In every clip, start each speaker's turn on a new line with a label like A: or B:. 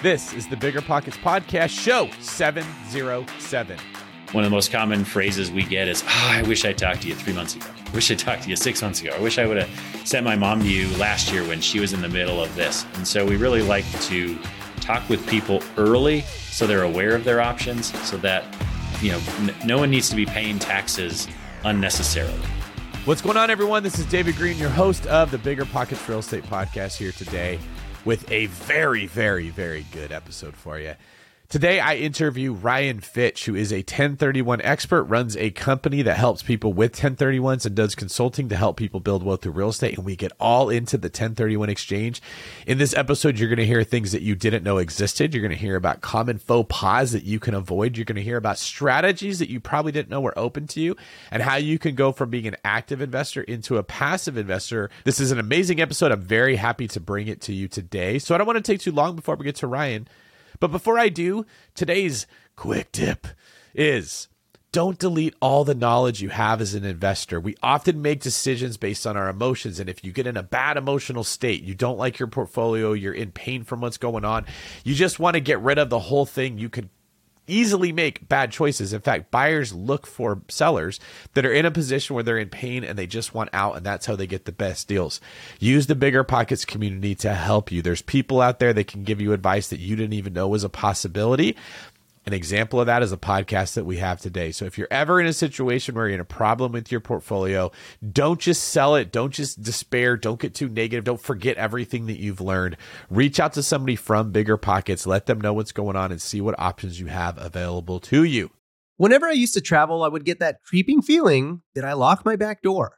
A: This is the Bigger Pockets Podcast, show 707.
B: One of the most common phrases we get is, oh, I wish I talked to you three months ago. I wish I talked to you six months ago. I wish I would have sent my mom to you last year when she was in the middle of this. And so we really like to talk with people early so they're aware of their options so that, you know, n- no one needs to be paying taxes unnecessarily.
A: What's going on, everyone? This is David Greene, your host of the Bigger Pockets Real Estate Podcast, here today with a very, very, very good episode for you. Today, I interview Ryan Finch, who is a 1031 expert, runs a company that helps people with 1031s and does consulting to help people build wealth through real estate. And we get all into the 1031 exchange. In this episode, you're going to hear things that you didn't know existed. You're going to hear about common faux pas that you can avoid. You're going to hear about strategies that you probably didn't know were open to you and how you can go from being an active investor into a passive investor. This is an amazing episode. I'm very happy to bring it to you today. So I don't want to take too long before we get to Ryan. But before I do, today's quick tip is don't delete all the knowledge you have as an investor. We often make decisions based on our emotions. And if you get in a bad emotional state, you don't like your portfolio, you're in pain from what's going on, you just want to get rid of the whole thing, you could easily make bad choices. In fact, buyers look for sellers that are in a position where they're in pain and they just want out, and that's how they get the best deals. Use the Bigger Pockets community to help you. There's people out there that can give you advice that you didn't even know was a possibility. An example of that is a podcast that we have today. So if you're ever in a situation where you're in a problem with your portfolio, don't just sell it. Don't just despair. Don't get too negative. Don't forget everything that you've learned. Reach out to somebody from Bigger Pockets. Let them know what's going on and see what options you have available to you.
C: Whenever I used to travel, I would get that creeping feeling that I lock my back door.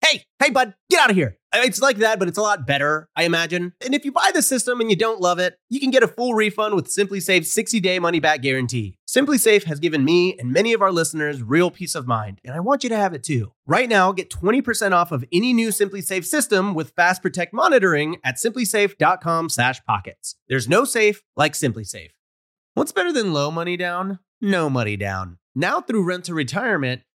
C: Hey, hey, bud, get out of here. It's like that, but it's a lot better, I imagine. And if you buy the system and you don't love it, you can get a full refund with SimpliSafe's 60-day money-back guarantee. SimpliSafe has given me and many of our listeners real peace of mind, and I want you to have it too. Right now, get 20% off of any new SimpliSafe system with Fast Protect monitoring at simplisafe.com/pockets. There's no safe like SimpliSafe. What's better than low money down? No money down. Now through Rent to Retirement,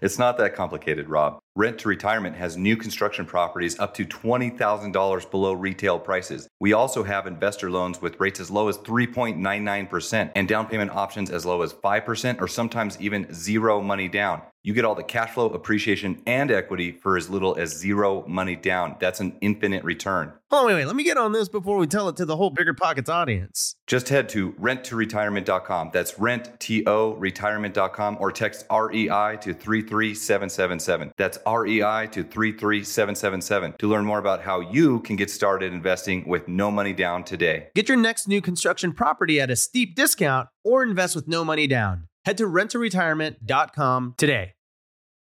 D: it's not that complicated, Rob. Rent to Retirement has new construction properties up to $20,000 below retail prices. We also have investor loans with rates as low as 3.99% and down payment options as low as 5% or sometimes even zero money down. You get all the cash flow, appreciation, and equity for as little as zero money down. That's an infinite return.
C: Oh, wait, wait. Let me get on this before we tell it to the whole Bigger Pockets audience.
D: Just head to renttoretirement.com. That's rent-to retirement.com or text REI to 33777. That's REI to 33777 to learn more about how you can get started investing with no money down today.
C: Get your next new construction property at a steep discount or invest with no money down. Head to renttoretirement.com today.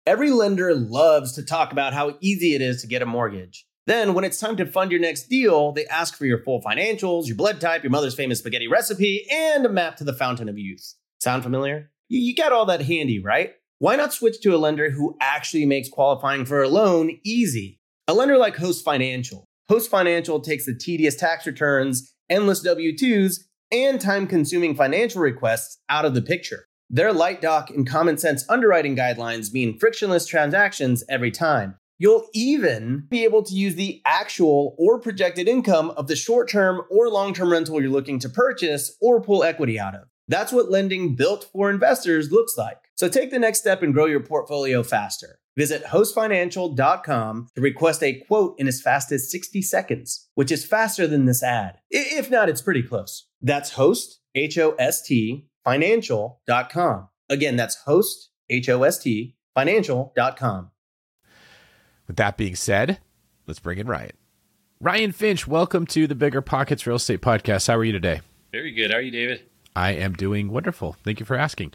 C: Every lender loves to talk about how easy it is to get a mortgage. Then, when it's time to fund your next deal, they ask for your full financials, your blood type, your mother's famous spaghetti recipe, and a map to the fountain of youth. Sound familiar? You, you got all that handy, right? Why not switch to a lender who actually makes qualifying for a loan easy? A lender like Host Financial. Host Financial takes the tedious tax returns, endless W 2s, and time consuming financial requests out of the picture. Their light doc and common sense underwriting guidelines mean frictionless transactions every time. You'll even be able to use the actual or projected income of the short term or long term rental you're looking to purchase or pull equity out of. That's what lending built for investors looks like. So take the next step and grow your portfolio faster. Visit hostfinancial.com to request a quote in as fast as 60 seconds, which is faster than this ad. If not, it's pretty close. That's host, H O S T, financial.com. Again, that's host, H O S T, financial.com.
A: With that being said, let's bring in Ryan. Ryan Finch, welcome to the Bigger Pockets Real Estate Podcast. How are you today?
B: Very good. How are you, David?
A: I am doing wonderful. Thank you for asking.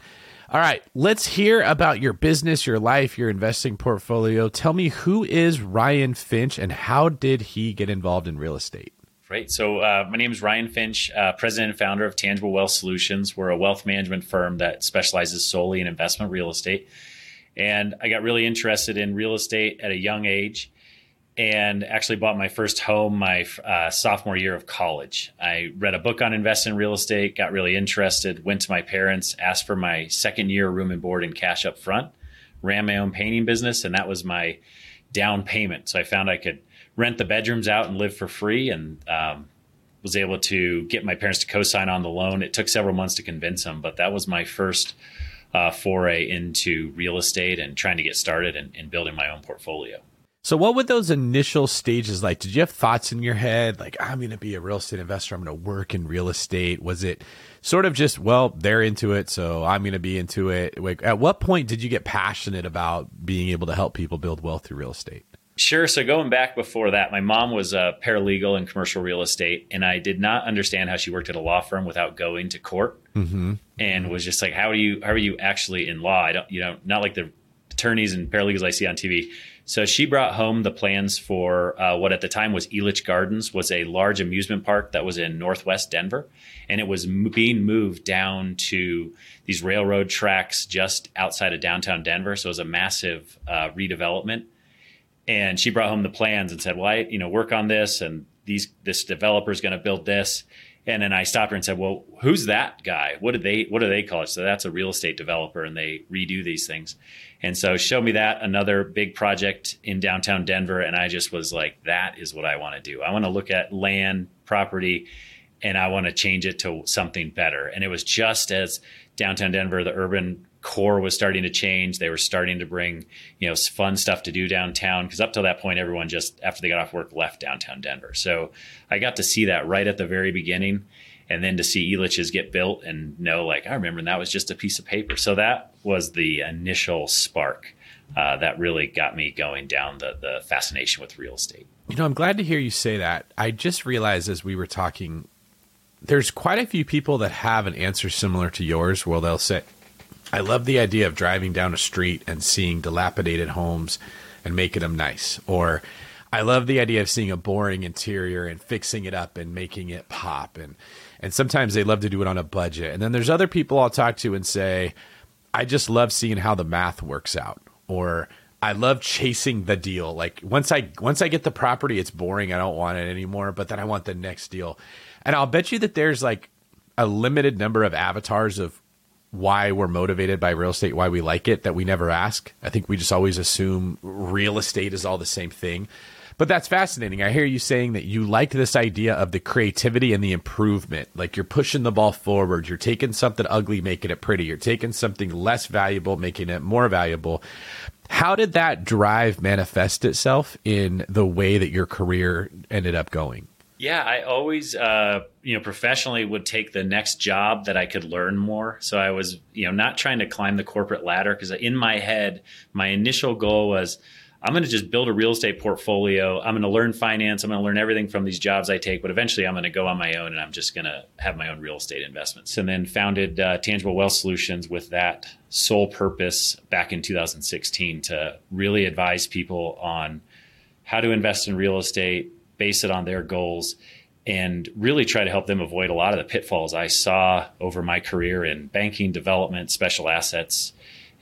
A: All right, let's hear about your business, your life, your investing portfolio. Tell me who is Ryan Finch and how did he get involved in real estate?
B: Right. So, uh, my name is Ryan Finch, uh, president and founder of Tangible Wealth Solutions. We're a wealth management firm that specializes solely in investment real estate. And I got really interested in real estate at a young age and actually bought my first home my uh, sophomore year of college. I read a book on investing in real estate, got really interested, went to my parents, asked for my second year room and board and cash up front, ran my own painting business, and that was my down payment. So I found I could rent the bedrooms out and live for free and um, was able to get my parents to co-sign on the loan. It took several months to convince them, but that was my first uh, foray into real estate and trying to get started and, and building my own portfolio.
A: So, what were those initial stages like? Did you have thoughts in your head, like, I'm going to be a real estate investor, I'm going to work in real estate? Was it sort of just, well, they're into it, so I'm going to be into it? Like, at what point did you get passionate about being able to help people build wealth through real estate?
B: Sure. So going back before that, my mom was a paralegal in commercial real estate, and I did not understand how she worked at a law firm without going to court, mm-hmm. and was just like, "How are you? How are you actually in law? I don't, you know, not like the attorneys and paralegals I see on TV." So she brought home the plans for uh, what at the time was Elitch Gardens, was a large amusement park that was in Northwest Denver, and it was m- being moved down to these railroad tracks just outside of downtown Denver. So it was a massive uh, redevelopment and she brought home the plans and said, "Well, I, you know, work on this, and these this developer is going to build this." And then I stopped her and said, "Well, who's that guy? What did they What do they call it?" So that's a real estate developer, and they redo these things. And so show me that another big project in downtown Denver, and I just was like, "That is what I want to do. I want to look at land, property." And I want to change it to something better. And it was just as downtown Denver, the urban core was starting to change. They were starting to bring, you know, fun stuff to do downtown because up till that point, everyone just after they got off work left downtown Denver. So I got to see that right at the very beginning, and then to see Elitch's get built and know, like, I remember that was just a piece of paper. So that was the initial spark uh, that really got me going down the the fascination with real estate.
A: You know, I'm glad to hear you say that. I just realized as we were talking. There's quite a few people that have an answer similar to yours where they'll say, I love the idea of driving down a street and seeing dilapidated homes and making them nice. Or I love the idea of seeing a boring interior and fixing it up and making it pop. And and sometimes they love to do it on a budget. And then there's other people I'll talk to and say, I just love seeing how the math works out. Or I love chasing the deal. Like once I once I get the property, it's boring. I don't want it anymore. But then I want the next deal. And I'll bet you that there's like a limited number of avatars of why we're motivated by real estate, why we like it, that we never ask. I think we just always assume real estate is all the same thing. But that's fascinating. I hear you saying that you liked this idea of the creativity and the improvement. Like you're pushing the ball forward. You're taking something ugly, making it pretty. You're taking something less valuable, making it more valuable. How did that drive manifest itself in the way that your career ended up going?
B: Yeah, I always, uh, you know, professionally would take the next job that I could learn more. So I was, you know, not trying to climb the corporate ladder because in my head, my initial goal was I'm going to just build a real estate portfolio. I'm going to learn finance. I'm going to learn everything from these jobs I take, but eventually I'm going to go on my own and I'm just going to have my own real estate investments. And then founded uh, Tangible Wealth Solutions with that sole purpose back in 2016 to really advise people on how to invest in real estate base it on their goals, and really try to help them avoid a lot of the pitfalls I saw over my career in banking, development, special assets,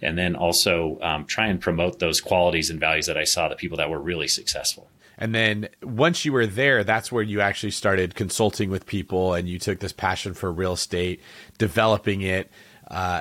B: and then also um, try and promote those qualities and values that I saw the people that were really successful.
A: And then once you were there, that's where you actually started consulting with people and you took this passion for real estate, developing it, uh,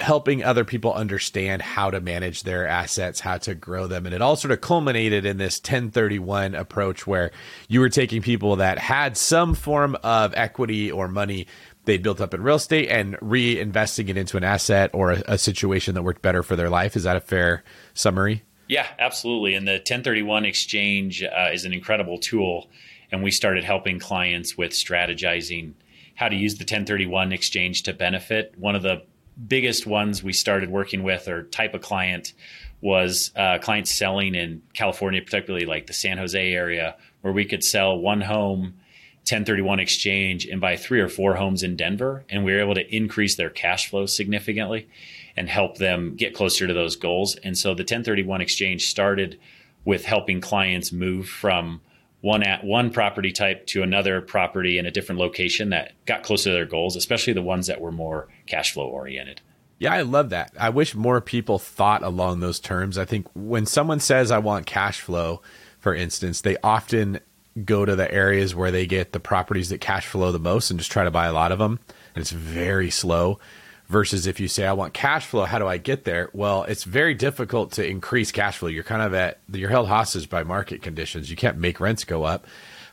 A: helping other people understand how to manage their assets, how to grow them. And it all sort of culminated in this 1031 approach where you were taking people that had some form of equity or money they built up in real estate and reinvesting it into an asset or a, a situation that worked better for their life. Is that a fair summary?
B: Yeah, absolutely. And the 1031 exchange uh, is an incredible tool. And we started helping clients with strategizing how to use the 1031 exchange to benefit. One of the biggest ones we started working with or type of client was uh, clients selling in California, particularly like the San Jose area, where we could sell one home 1031 exchange and buy three or four homes in Denver. And we were able to increase their cash flow significantly and help them get closer to those goals. And so the 1031 exchange started with helping clients move from one at one property type to another property in a different location that got closer to their goals, especially the ones that were more cash flow oriented.
A: Yeah, I love that. I wish more people thought along those terms. I think when someone says I want cash flow, for instance, they often go to the areas where they get the properties that cash flow the most and just try to buy a lot of them. And it's very slow versus if you say I want cash flow, how do I get there? Well, it's very difficult to increase cash flow. You're kind of at you're held hostage by market conditions. You can't make rents go up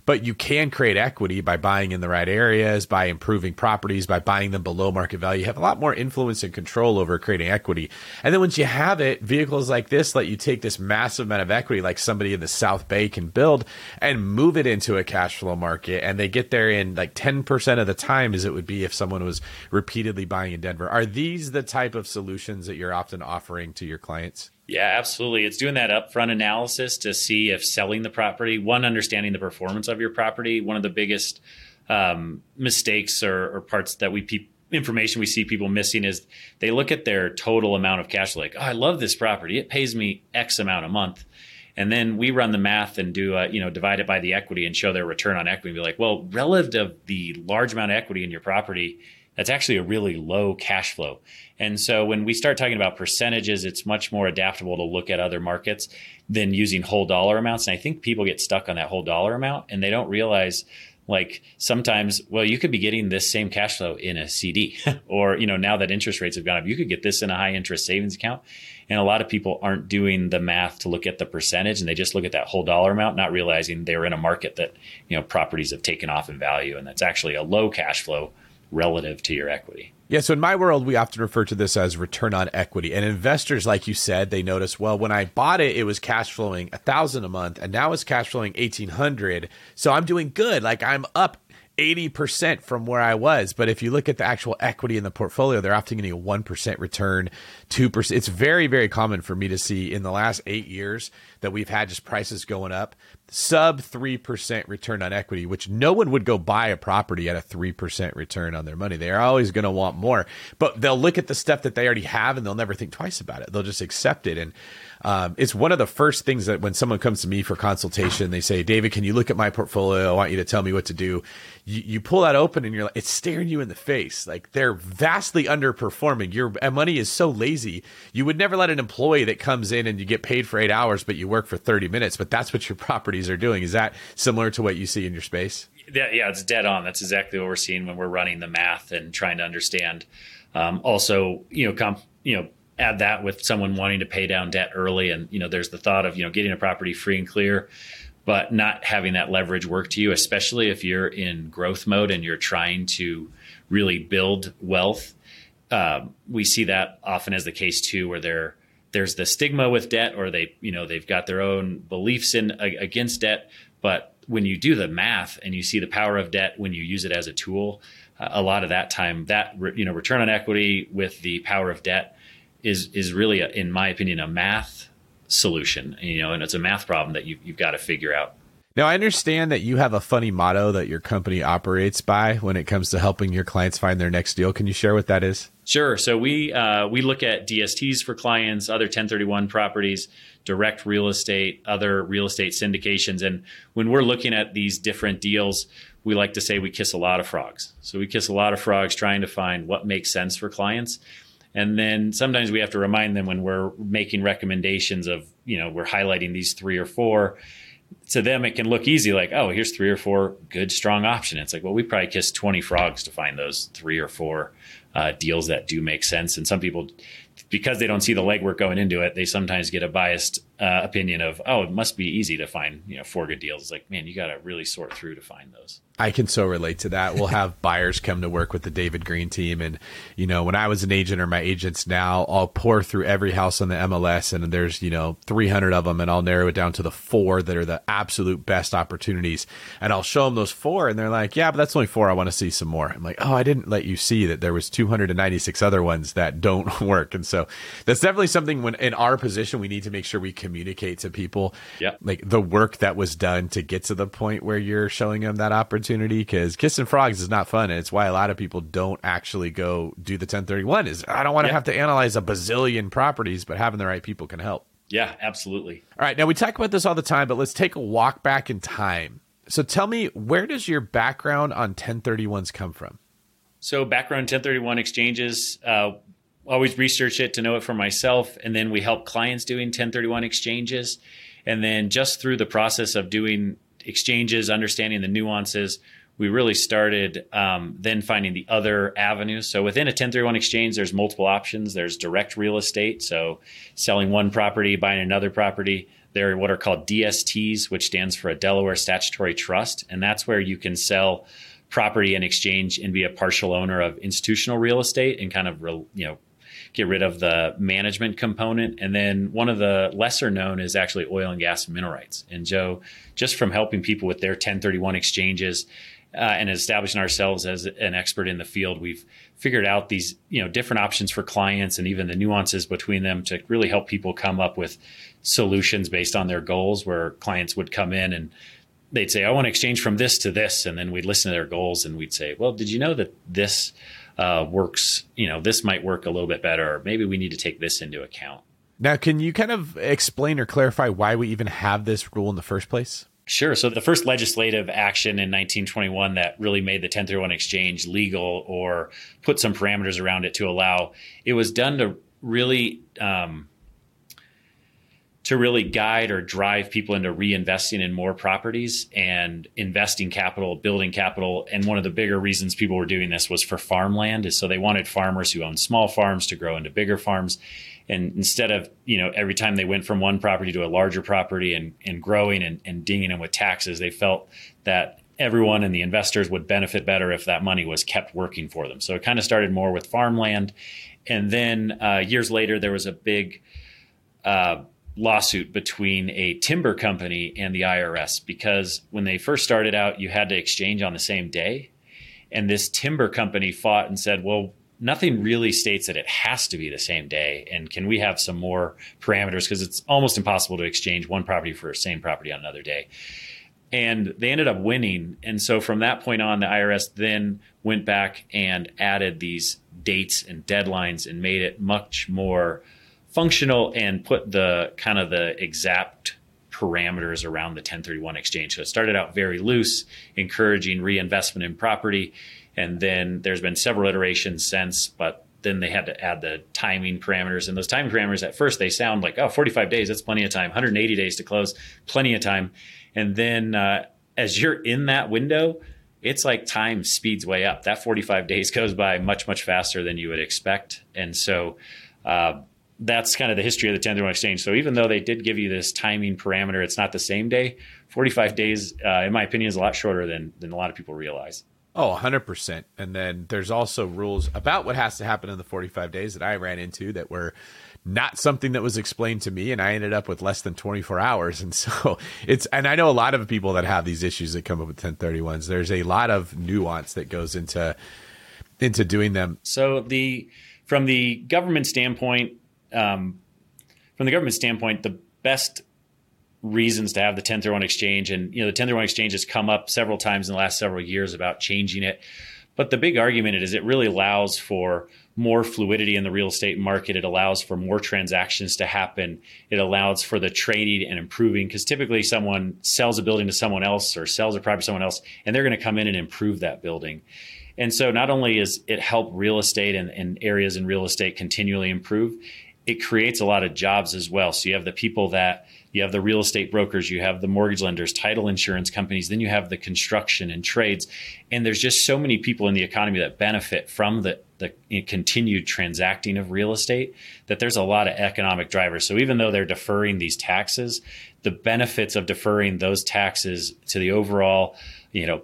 A: but you can create equity by buying in the right areas, by improving properties, by buying them below market value. You have a lot more influence and control over creating equity. And then once you have it, vehicles like this let you take this massive amount of equity, like somebody in the South Bay can build, and move it into a cash flow market. And they get there in like 10% of the time as it would be if someone was repeatedly buying in Denver. Are these the type of solutions that you're often offering to your clients?
B: Yeah, absolutely. It's doing that upfront analysis to see if selling the property, one, understanding the performance of your property. One of the biggest um, mistakes or, or, parts that we pe- information we see people missing is they look at their total amount of cash, like, oh, I love this property. It pays me X amount a month. And then we run the math and do, a, you know, divide it by the equity and show their return on equity. And be like, well, relative to the large amount of equity in your property, that's actually a really low cash flow. And so when we start talking about percentages, it's much more adaptable to look at other markets than using whole dollar amounts. And I think people get stuck on that whole dollar amount and they don't realize like sometimes well you could be getting this same cash flow in a cd or you know now that interest rates have gone up you could get this in a high interest savings account and a lot of people aren't doing the math to look at the percentage and they just look at that whole dollar amount not realizing they're in a market that you know properties have taken off in value and that's actually a low cash flow relative to your equity.
A: Yeah, so in my world, we often refer to this as return on equity. And investors, like you said, they notice, well, when I bought it, it was cash flowing a thousand a month, and now it's cash flowing eighteen hundred. So I'm doing good. Like I'm up 80% from where I was. But if you look at the actual equity in the portfolio, they're often getting a 1% return, 2%. It's very, very common for me to see in the last eight years that we've had just prices going up, sub 3% return on equity, which no one would go buy a property at a 3% return on their money. They're always going to want more, but they'll look at the stuff that they already have and they'll never think twice about it. They'll just accept it. And um, it's one of the first things that when someone comes to me for consultation, they say, David, can you look at my portfolio? I want you to tell me what to do. You, you pull that open and you're like, it's staring you in the face. Like they're vastly underperforming. Your money is so lazy. You would never let an employee that comes in and you get paid for eight hours, but you work for 30 minutes, but that's what your properties are doing. Is that similar to what you see in your space?
B: Yeah, yeah, it's dead on. That's exactly what we're seeing when we're running the math and trying to understand. Um, also, you know, comp, you know, add that with someone wanting to pay down debt early, and you know, there's the thought of you know getting a property free and clear, but not having that leverage work to you, especially if you're in growth mode and you're trying to really build wealth. Uh, we see that often as the case too, where they're there's the stigma with debt or they you know they've got their own beliefs in against debt. But when you do the math and you see the power of debt when you use it as a tool uh, a lot of that time that you know return on equity with the power of debt is is really a, in my opinion a math solution you know and it's a math problem that you, you've got to figure out
A: now, I understand that you have a funny motto that your company operates by when it comes to helping your clients find their next deal. Can you share what that is?
B: Sure. So we uh, we look at DSTs for clients, other 1031 properties, direct real estate, other real estate syndications, and when we're looking at these different deals, we like to say we kiss a lot of frogs. So we kiss a lot of frogs trying to find what makes sense for clients. And then sometimes we have to remind them when we're making recommendations of, you know, we're highlighting these three or four to them it can look easy like oh here's three or four good strong options it's like well we probably kissed 20 frogs to find those three or four uh, deals that do make sense. And some people, because they don't see the legwork going into it, they sometimes get a biased uh, opinion of oh it must be easy to find you know four good deals it's like man you got to really sort through to find those
A: I can so relate to that. We'll have buyers come to work with the David Greene team. And, you know, when I was an agent or my agents now, I'll pour through every house on the MLS and there's, you know, 300 of them and I'll narrow it down to the four that are the absolute best opportunities. And I'll show them those four and they're like, yeah, but that's only four. I want to see some more. I'm like, oh, I didn't let you see that there was 296 other ones that don't work. And so that's definitely something when in our position, we need to make sure we communicate to people
B: yeah.
A: like the work that was done to get to the point where you're showing them that opportunity because kissing frogs is not fun, and it's why a lot of people don't actually go do the 1031. Is I don't want to have to analyze a bazillion properties, but having the right people can help.
B: Yeah, absolutely.
A: All right, now we talk about this all the time, but let's take a walk back in time. So tell me, where does your background on 1031s come from?
B: So background 1031 exchanges. Uh, always research it to know it for myself, and then we help clients doing 1031 exchanges. And then just through the process of doing exchanges, understanding the nuances, we really started um, then finding the other avenues. So within a 1031 exchange, there's multiple options. There's direct real estate, so selling one property, buying another property. There are what are called DSTs, which stands for a Delaware Statutory Trust, and that's where you can sell property in exchange and be a partial owner of institutional real estate and kind of you know get rid of the management component. And then one of the lesser known is actually oil and gas and mineral rights. And Joe, just from helping people with their 1031 exchanges, uh, and establishing ourselves as an expert in the field, we've figured out these you know different options for clients and even the nuances between them to really help people come up with solutions based on their goals. Where clients would come in and they'd say, "I want to exchange from this to this," and then we'd listen to their goals and we'd say, "Well, did you know that this uh, works, you know, this might work a little bit better, or maybe we need to take this into account.
A: Now, can you kind of explain or clarify why we even have this rule in the first place?
B: Sure. So the first legislative action in 1921 that really made the 1031 exchange legal or put some parameters around it to allow it was done to really um, to really guide or drive people into reinvesting in more properties and investing capital, building capital. And one of the bigger reasons people were doing this was for farmland, is so they wanted farmers who own small farms to grow into bigger farms. And instead of, you know, every time they went from one property to a larger property and, and growing and, and dinging them with taxes, they felt that everyone and the investors would benefit better if that money was kept working for them. So it kind of started more with farmland. And then uh, years later, there was a big uh, lawsuit between a timber company and the IRS because when they first started out, you had to exchange on the same day. And this timber company fought and said, well, nothing really states that it has to be the same day. And can we have some more parameters? Because it's almost impossible to exchange one property for the same property on another day. And they ended up winning. And so from that point on, the IRS then went back and added these dates and deadlines and made it much more functional and put the kind of the exact parameters around the 1031 exchange. So it started out very loose, encouraging reinvestment in property. And then there's been several iterations since, but then they had to add the timing parameters. And those timing parameters at first they sound like, oh, 45 days, that's plenty of time. 180 days to close, plenty of time. And then uh, as you're in that window, it's like time speeds way up. That 45 days goes by much, much faster than you would expect. And so uh, that's kind of the history of the 1031 exchange. So even though they did give you this timing parameter, it's not the same day. 45 days, uh, in my opinion, is a lot shorter than, than a lot of people realize.
A: Oh, 100%. And then there's also rules about what has to happen in the 45 days that I ran into that were not something that was explained to me. And I ended up with less than 24 hours. And so it's, and I know a lot of people that have these issues that come up with 1031s. There's a lot of nuance that goes into, into doing them.
B: So the, from the government standpoint, um, from the government standpoint, the best reasons to have the 1031 exchange, and you know, the 1031 exchange has come up several times in the last several years about changing it. But the big argument is it really allows for more fluidity in the real estate market. It allows for more transactions to happen. It allows for the trading and improving because typically someone sells a building to someone else or sells a property to someone else, and they're going to come in and improve that building. And so not only is it help real estate and, and areas in real estate continually improve, it creates a lot of jobs as well. So you have the people that you have the real estate brokers, you have the mortgage lenders, title insurance companies, then you have the construction and trades. And there's just so many people in the economy that benefit from the, the continued transacting of real estate that there's a lot of economic drivers. So even though they're deferring these taxes, the benefits of deferring those taxes to the overall, you know,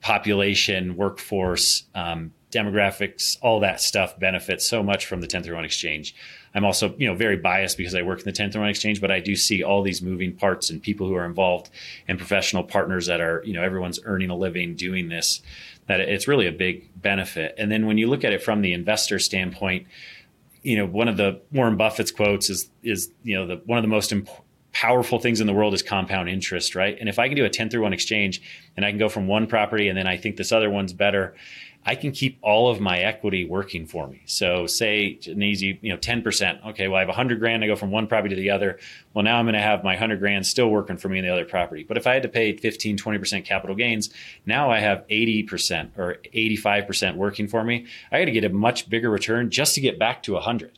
B: population, workforce, um, demographics, all that stuff benefits so much from the 1031 exchange. I'm also, you know, very biased because I work in the 1031 exchange, but I do see all these moving parts and people who are involved and professional partners that are, you know, everyone's earning a living doing this, that it's really a big benefit. And then when you look at it from the investor standpoint, you know, one of the Warren Buffett's quotes is, is, you know, the, one of the most important powerful things in the world is compound interest, right? And if I can do a 1031 exchange and I can go from one property and then I think this other one's better I can keep all of my equity working for me. So say an easy, you know, 10%. Okay, well I have 100 grand, I go from one property to the other. Well, now I'm going to have my 100 grand still working for me in the other property. But if I had to pay 15, 20% capital gains, now I have 80% or 85% working for me. I got to get a much bigger return just to get back to 100.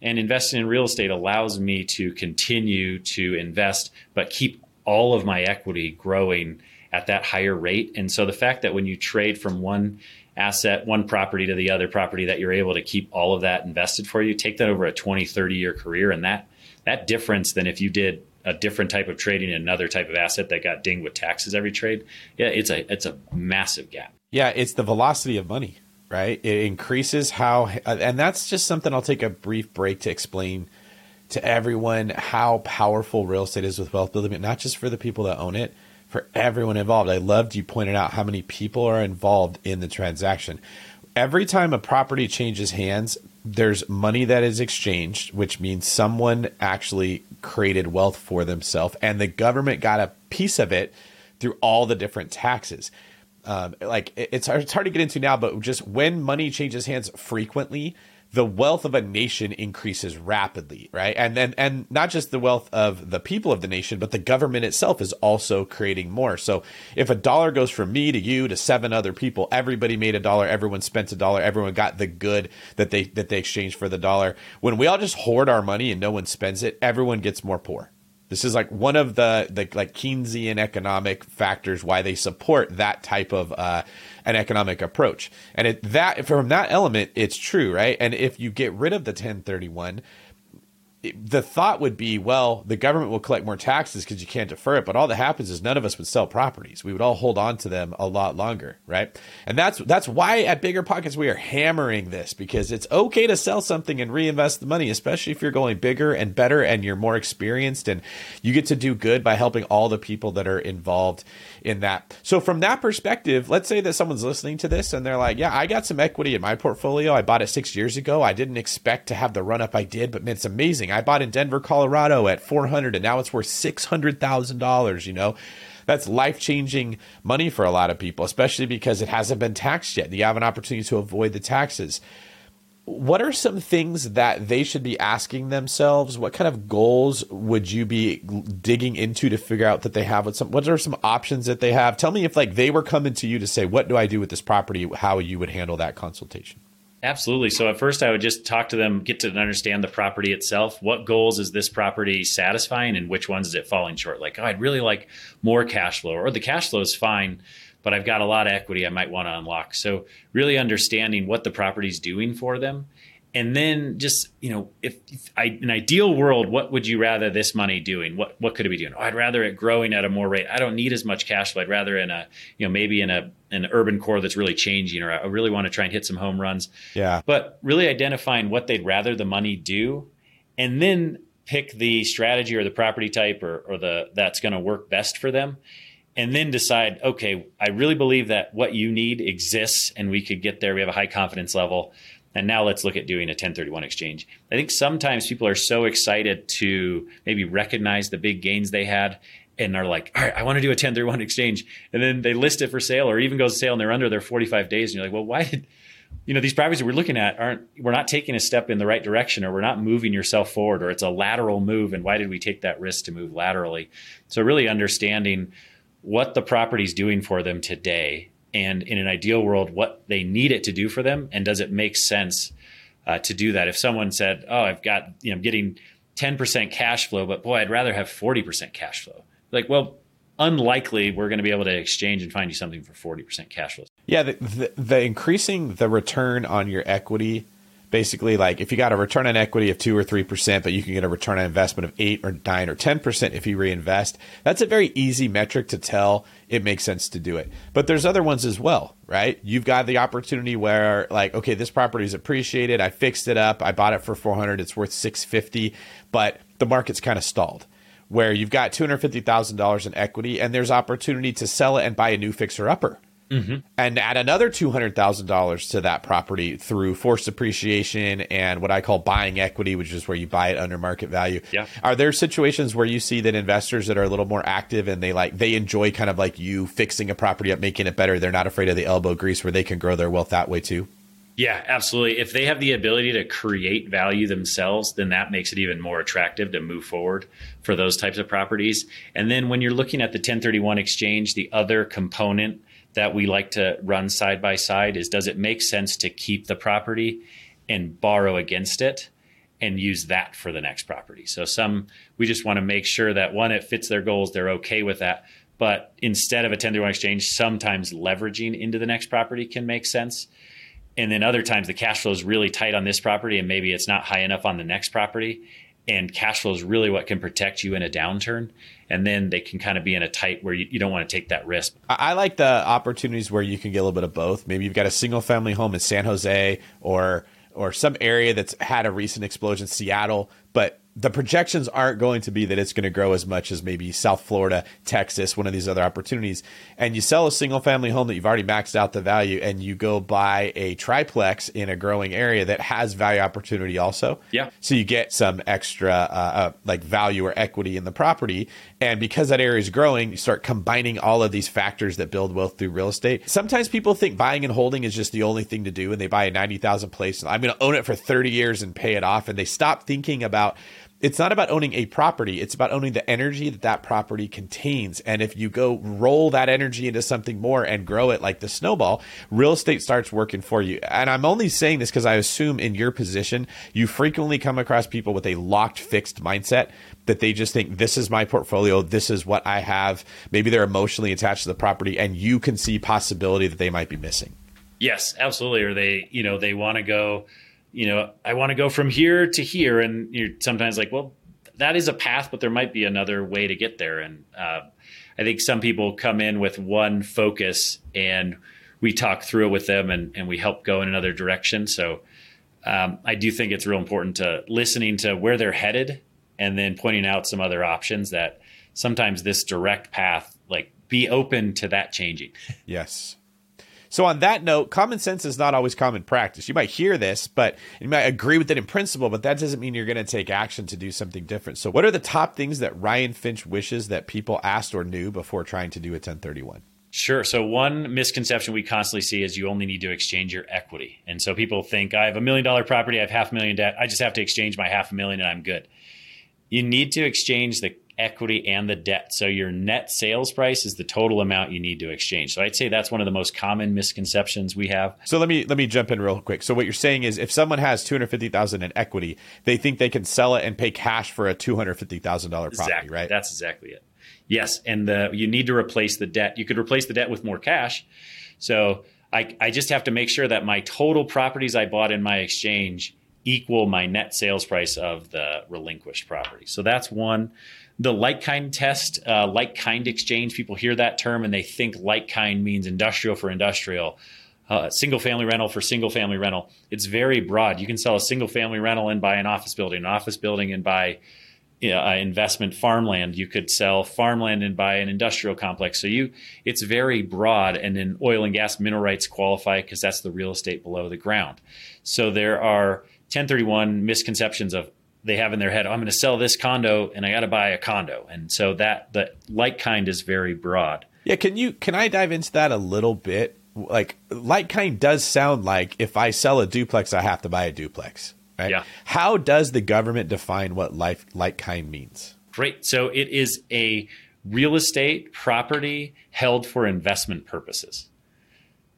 B: And investing in real estate allows me to continue to invest, but keep all of my equity growing at that higher rate. And so the fact that when you trade from one asset, one property to the other property that you're able to keep all of that invested for you, take that over a 20, 30 year career. And that, that difference than if you did a different type of trading in another type of asset that got dinged with taxes every trade. Yeah, it's a, it's a massive gap.
A: Yeah. It's the velocity of money, right? It increases how, and that's just something I'll take a brief break to explain to everyone how powerful real estate is with wealth building, not just for the people that own it, for everyone involved. I loved you pointed out how many people are involved in the transaction. Every time a property changes hands, there's money that is exchanged, which means someone actually created wealth for themselves, and the government got a piece of it through all the different taxes. Um, like it's hard, it's hard to get into now, but just when money changes hands frequently, the wealth of a nation increases rapidly, right? And then and not just the wealth of the people of the nation, but the government itself is also creating more. So if a dollar goes from me to you to seven other people, everybody made a dollar, everyone spent a dollar, everyone got the good that they that they exchanged for the dollar. When we all just hoard our money and no one spends it, everyone gets more poor. This is like one of the the like Keynesian economic factors why they support that type of uh, an economic approach. And it, that from that element, it's true, right? And if you get rid of the 1031, the thought would be, well, the government will collect more taxes because you can't defer it. But all that happens is none of us would sell properties. We would all hold on to them a lot longer, right? And that's that's why at Bigger Pockets we are hammering this because it's okay to sell something and reinvest the money, especially if you're going bigger and better and you're more experienced and you get to do good by helping all the people that are involved in that. So from that perspective, let's say that someone's listening to this and they're like, "Yeah, I got some equity in my portfolio. I bought it six years ago. I didn't expect to have the run up I did, but man, it's amazing. I bought in Denver, Colorado at 400 and now it's worth $600,000, you know." That's life changing money for a lot of people, especially because it hasn't been taxed yet. You have an opportunity to avoid the taxes what are some things that they should be asking themselves? What kind of goals would you be digging into to figure out that they have? What some what are some options that they have? Tell me if like they were coming to you to say, "What do I do with this property?" How you would handle that consultation?
B: Absolutely. So at first, I would just talk to them, get to understand the property itself. What goals is this property satisfying, and which ones is it falling short? Like, oh, I'd really like more cash flow, or the cash flow is fine but I've got a lot of equity I might want to unlock. So really understanding what the property's doing for them. And then just, you know, if, if I, an ideal world, what would you rather this money doing? What, what could it be doing? Oh, I'd rather it growing at a more rate. I don't need as much cash flow. I'd rather in a, you know, maybe in a, an urban core that's really changing, or I really want to try and hit some home runs.
A: Yeah.
B: But really identifying what they'd rather the money do and then pick the strategy or the property type or, or the that's going to work best for them and then decide, okay, I really believe that what you need exists and we could get there. We have a high confidence level. And now let's look at doing a 1031 exchange. I think sometimes people are so excited to maybe recognize the big gains they had and are like, all right, I want to do a 1031 exchange. And then they list it for sale or even goes to sale and they're under their 45 days. And you're like, well, why did, you know, these properties we're looking at aren't, we're not taking a step in the right direction or we're not moving yourself forward or it's a lateral move. And why did we take that risk to move laterally? So really understanding what the property is doing for them today and in an ideal world what they need it to do for them and does it make sense uh, to do that if someone said oh i've got you know I'm getting 10% cash flow, but boy, I'd rather have 40% cash flow. Like, well, unlikely we're going to be able to exchange and find you something for 40% cash flow.
A: Yeah, the, the, the increasing the return on your equity basically like if you got a return on equity of 2 or 3% but you can get a return on investment of 8 or 9 or 10% if you reinvest that's a very easy metric to tell it makes sense to do it. But there's other ones as well right? You've got the opportunity where like okay this property is appreciated. I fixed it up. I bought it for 400 it's worth 650 but the market's kind of stalled where you've got $250,000 in equity and there's opportunity to sell it and buy a new fixer upper Mm-hmm. and add another $200,000 to that property through forced appreciation and what I call buying equity, which is where you buy it under market value.
B: Yeah.
A: Are there situations where you see that investors that are a little more active and they like, they enjoy kind of like you fixing a property up, making it better? They're not afraid of the elbow grease where they can grow their wealth that way too?
B: Yeah, absolutely. If they have the ability to create value themselves, then that makes it even more attractive to move forward for those types of properties. And then when you're looking at the 1031 exchange, the other component that we like to run side by side is does it make sense to keep the property and borrow against it and use that for the next property? So some we just want to make sure that one it fits their goals, they're okay with that. But instead of a 1031 exchange, sometimes leveraging into the next property can make sense. And then other times the cash flow is really tight on this property and maybe it's not high enough on the next property. And cash flow is really what can protect you in a downturn and then they can kind of be in a tight where you, you don't want to take that risk.
A: I, like the opportunities where you can get a little bit of both. Maybe you've got a single family home in San Jose or or some area that's had a recent explosion, Seattle, but the projections aren't going to be that it's going to grow as much as maybe South Florida, Texas, one of these other opportunities. And you sell a single family home that you've already maxed out the value and you go buy a triplex in a growing area that has value opportunity also.
B: Yeah.
A: So you get some extra uh, uh, like value or equity in the property. And because that area is growing, you start combining all of these factors that build wealth through real estate. Sometimes people think buying and holding is just the only thing to do and they buy a 90,000 place. and I'm going to own it for 30 years and pay it off. And they stop thinking about it's not about owning a property it's about owning the energy that that property contains and if you go roll that energy into something more and grow it like the snowball real estate starts working for you and i'm only saying this because i assume in your position you frequently come across people with a locked fixed mindset that they just think this is my portfolio this is what i have maybe they're emotionally attached to the property and you can see possibility that they might be missing
B: yes absolutely or they you know they want to go you know, I want to go from here to here. And you're sometimes like, well, that is a path, but there might be another way to get there. And uh, I think some people come in with one focus and we talk through it with them and, and we help go in another direction. So um, I do think it's real important to listening to where they're headed and then pointing out some other options that sometimes this direct path, like be open to that changing.
A: Yes. So, on that note, common sense is not always common practice. You might hear this, but you might agree with it in principle, but that doesn't mean you're going to take action to do something different. So, what are the top things that Ryan Finch wishes that people asked or knew before trying to do a 1031?
B: Sure. So one misconception we constantly see is you only need to exchange your equity. And so people think I have a million dollar property, I have half a million debt, I just have to exchange my half a million and I'm good. You need to exchange the equity and the debt. So your net sales price is the total amount you need to exchange. So I'd say that's one of the most common misconceptions we have.
A: So let me let me jump in real quick. So what you're saying is if someone has 250,000 in equity, they think they can sell it and pay cash for a $250,000 property,
B: exactly.
A: right?
B: That's exactly it. Yes, and the you need to replace the debt. You could replace the debt with more cash. So I, I just have to make sure that my total properties I bought in my exchange equal my net sales price of the relinquished property. So that's one the like kind test, uh, like kind exchange, people hear that term and they think like kind means industrial for industrial, uh, single family rental for single family rental. It's very broad. You can sell a single family rental and buy an office building, an office building and buy you know, investment farmland. You could sell farmland and buy an industrial complex. So you, it's very broad. And then oil and gas mineral rights qualify because that's the real estate below the ground. So there are 1031 misconceptions of they have in their head, oh, I'm going to sell this condo and I got to buy a condo. And so that the like kind is very broad.
A: Yeah, can you can I dive into that a little bit? Like like kind does sound like if I sell a duplex I have to buy a duplex, right?
B: Yeah.
A: How does the government define what life like kind means?
B: Great. So it is a real estate property held for investment purposes.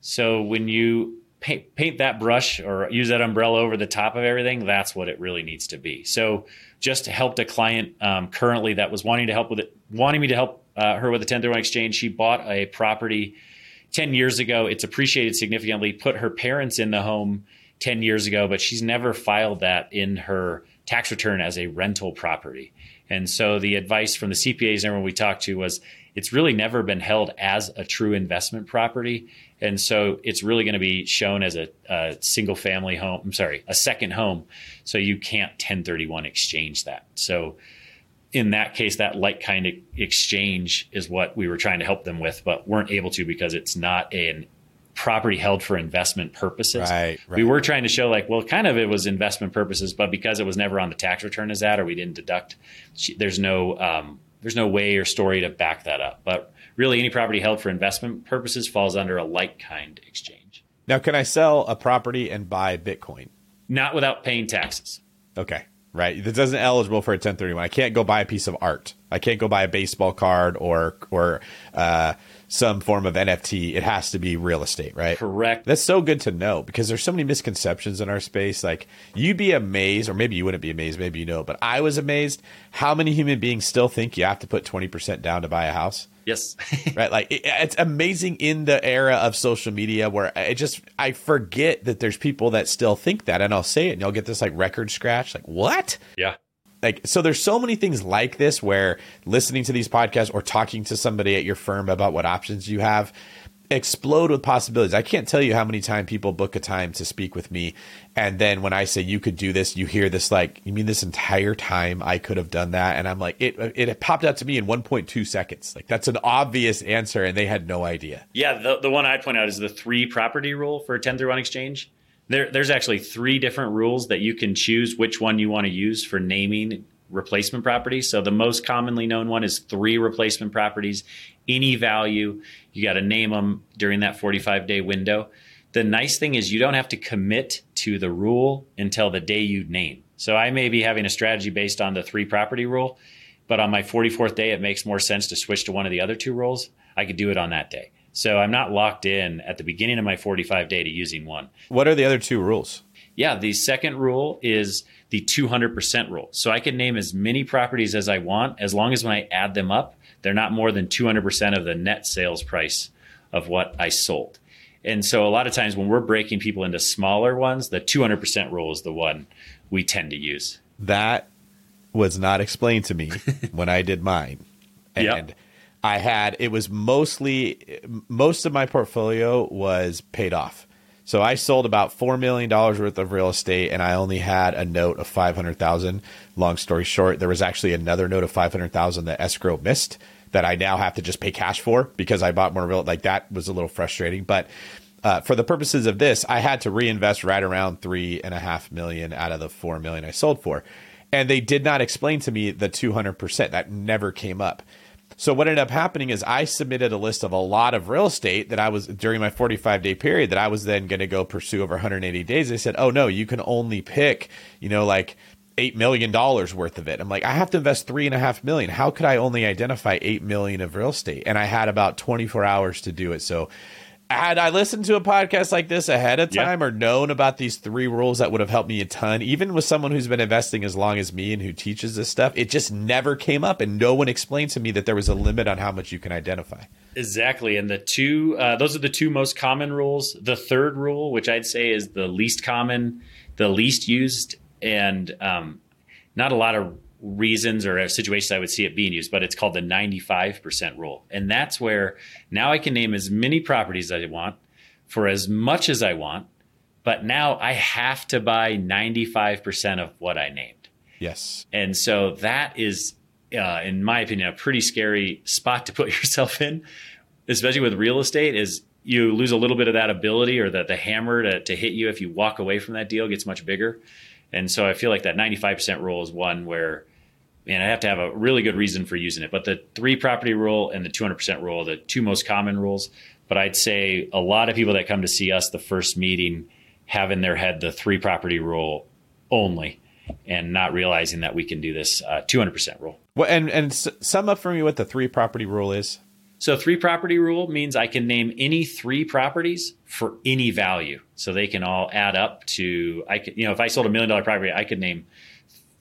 B: So when you paint, paint that brush or use that umbrella over the top of everything, that's what it really needs to be. So just helped a client um, currently that was wanting to help with it, wanting me to help uh, her with a 1031 exchange. She bought a property 10 years ago. It's appreciated significantly, put her parents in the home 10 years ago, but she's never filed that in her tax return as a rental property. And so the advice from the CPAs and everyone we talked to was it's really never been held as a true investment property. And so it's really going to be shown as a, a, single family home. I'm sorry, a second home. So you can't 1031 exchange that. So in that case, that like kind of exchange is what we were trying to help them with, but weren't able to because it's not an property held for investment purposes.
A: Right, right.
B: We were trying to show like, well, kind of it was investment purposes, but because it was never on the tax return as that, or we didn't deduct, there's no um, there's no way or story to back that up. But really, any property held for investment purposes falls under a like kind exchange.
A: Now, can I sell a property and buy Bitcoin?
B: Not without paying taxes.
A: Okay, right. That doesn't eligible for a 1031. I can't go buy a piece of art. I can't go buy a baseball card or or. Uh, some form of NFT, it has to be real estate, right?
B: Correct.
A: That's so good to know because there's so many misconceptions in our space. Like you'd be amazed, or maybe you wouldn't be amazed, maybe you know, but I was amazed how many human beings still think you have to put 20% down to buy a house.
B: Yes.
A: right. Like it, it's amazing in the era of social media where I just, I forget that there's people that still think that. And I'll say it and you'll get this like record scratch. Like, what?
B: Yeah
A: like so there's so many things like this where listening to these podcasts or talking to somebody at your firm about what options you have explode with possibilities. I can't tell you how many times people book a time to speak with me and then when I say you could do this, you hear this like, you mean this entire time I could have done that and I'm like it it popped out to me in 1.2 seconds. Like that's an obvious answer and they had no idea.
B: Yeah, the the one I'd point out is the 3 property rule for a 1031 exchange there, there's actually three different rules that you can choose which one you want to use for naming replacement properties. So the most commonly known one is three replacement properties, any value. You got to name them during that 45 day window. The nice thing is you don't have to commit to the rule until the day you name. So I may be having a strategy based on the three property rule, but on my 44th day, it makes more sense to switch to one of the other two rules. I could do it on that day. So I'm not locked in at the beginning of my 45 day to using one.
A: What are the other two rules?
B: Yeah, the second rule is the 200% rule. So I can name as many properties as I want as long as when I add them up, they're not more than 200% of the net sales price of what I sold. And so a lot of times when we're breaking people into smaller ones, the 200% rule is the one we tend to use.
A: That was not explained to me when I did mine. And yep. I had it was mostly most of my portfolio was paid off. So I sold about four million dollars worth of real estate, and I only had a note of five hundred thousand. Long story short, there was actually another note of five hundred thousand that escrow missed that I now have to just pay cash for because I bought more real. Like that was a little frustrating, but. Uh, for the purposes of this, I had to reinvest right around three and a half million out of the four million I sold for, and they did not explain to me the two hundred percent. That never came up. So what ended up happening is I submitted a list of a lot of real estate that I was during my 45 day period that I was then going to go pursue over 180 days. They said, "Oh no, you can only pick, you know, like eight million dollars worth of it." I'm like, I have to invest three and a half million. How could I only identify eight million of real estate? And I had about 24 hours to do it. So had I listened to a podcast like this ahead of time or known about these three rules, that would have helped me a ton. Even with someone who's been investing as long as me and who teaches this stuff, it just never came up, and no one explained to me that there was a limit on how much you can identify.
B: Exactly, and the two uh, those are the two most common rules. The third rule, which I'd say is the least common, the least used, and um, not a lot of reasons or situations I would see it being used, but it's called the 95% rule. And that's where now I can name as many properties as I want for as much as I want, but now I have to buy 95% of what I named.
A: Yes.
B: And so that is, uh, in my opinion, a pretty scary spot to put yourself in, especially with real estate is you lose a little bit of that ability or that the hammer to, to hit you if you walk away from that deal gets much bigger. And so I feel like that 95% rule is one where and I have to have a really good reason for using it. But the three property rule and the 200% rule are the two most common rules. But I'd say a lot of people that come to see us the first meeting have in their head the three property rule only and not realizing that we can do this uh, 200% rule.
A: Well, and, and sum up for me what the three property rule is.
B: So three property rule means I can name any three properties for any value. So they can all add up to I could you know if I sold a million dollar property, I could name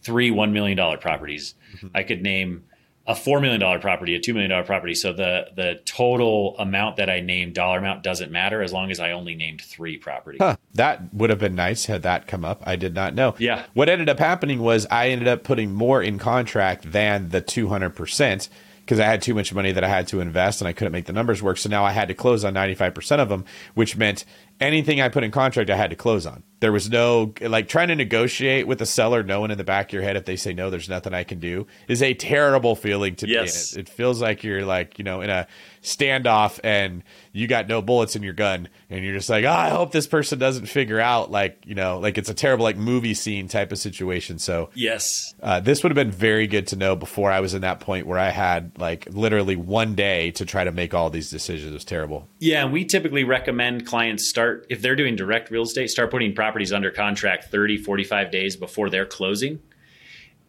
B: three one million dollar properties. Mm-hmm. I could name a four million dollar property, a two million dollar property. So the the total amount that I named, dollar amount, doesn't matter as long as I only named three properties.
A: Huh. That would have been nice had that come up. I did not know.
B: Yeah.
A: What ended up happening was I ended up putting more in contract than the two hundred percent because I had too much money that I had to invest and I couldn't make the numbers work. So now I had to close on 95% of them, which meant anything I put in contract, I had to close on. There was no like trying to negotiate with the seller, knowing in the back of your head if they say no, there's nothing I can do is a terrible feeling to yes. be in. It. it feels like you're like you know in a standoff and you got no bullets in your gun and you're just like, oh, I hope this person doesn't figure out like you know like it's a terrible like movie scene type of situation. So
B: yes,
A: uh, this would have been very good to know before I was in that point where I had like literally one day to try to make all these decisions. It was terrible.
B: Yeah, we typically recommend clients start start if they're doing direct real estate start putting properties under contract 30 45 days before they're closing.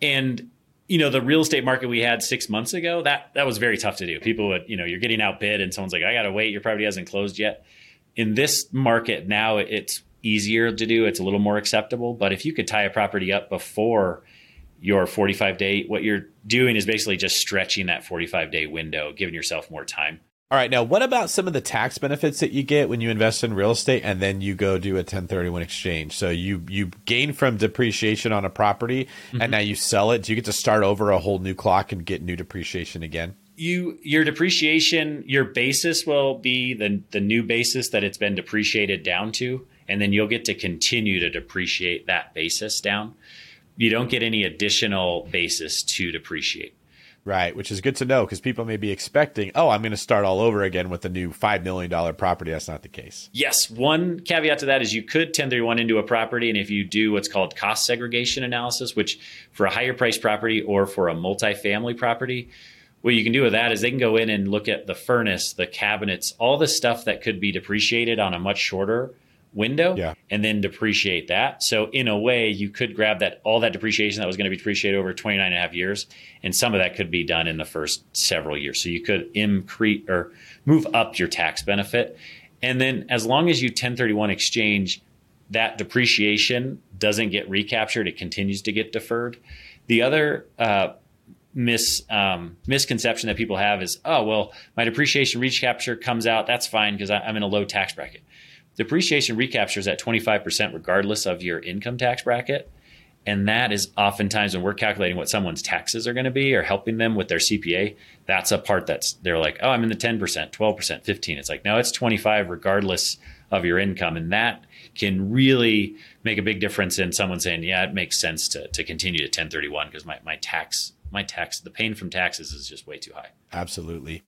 B: And you know the real estate market we had six months ago that that was very tough to do. People would you know you're getting outbid and someone's like i gotta wait. Your property hasn't closed yet. In this market now it's easier to do. It's a little more acceptable. But if you could tie a property up before your 45 day what you're doing is basically just stretching that 45 day window giving yourself more time
A: all right, now what about some of the tax benefits that you get when you invest in real estate and then you go do a 1031 exchange? So you you gain from depreciation on a property mm-hmm. and now you sell it. Do you get to start over a whole new clock and get new depreciation again?
B: You your depreciation, your basis will be the the new basis that it's been depreciated down to, and then you'll get to continue to depreciate that basis down. You don't get any additional basis to depreciate.
A: Right, which is good to know because people may be expecting, oh, I'm going to start all over again with a new $5 million property. That's not the case.
B: Yes. One caveat to that is you could 1031 into a property. And if you do what's called cost segregation analysis, which for a higher price property or for a multifamily property, what you can do with that is they can go in and look at the furnace, the cabinets, all the stuff that could be depreciated on a much shorter window
A: yeah.
B: and then depreciate that. So in a way, you could grab that all that depreciation that was going to be depreciated over 29 and a half years, and some of that could be done in the first several years. So you could increase or move up your tax benefit. And then as long as you 1031 exchange, that depreciation doesn't get recaptured, it continues to get deferred. The other uh, mis um, misconception that people have is, oh well, my depreciation recapture comes out. That's fine because I'm in a low tax bracket depreciation recaptures at 25% regardless of your income tax bracket. And that is oftentimes when we're calculating what someone's taxes are going to be or helping them with their CPA, that's a part that's they're like, oh, I'm in the 10%, 12%, 15. It's like, no, it's 25 regardless of your income. And that can really make a big difference in someone saying, yeah, it makes sense to, to continue to 1031 because my, my tax, my tax, the pain from taxes is just way too high.
A: Absolutely.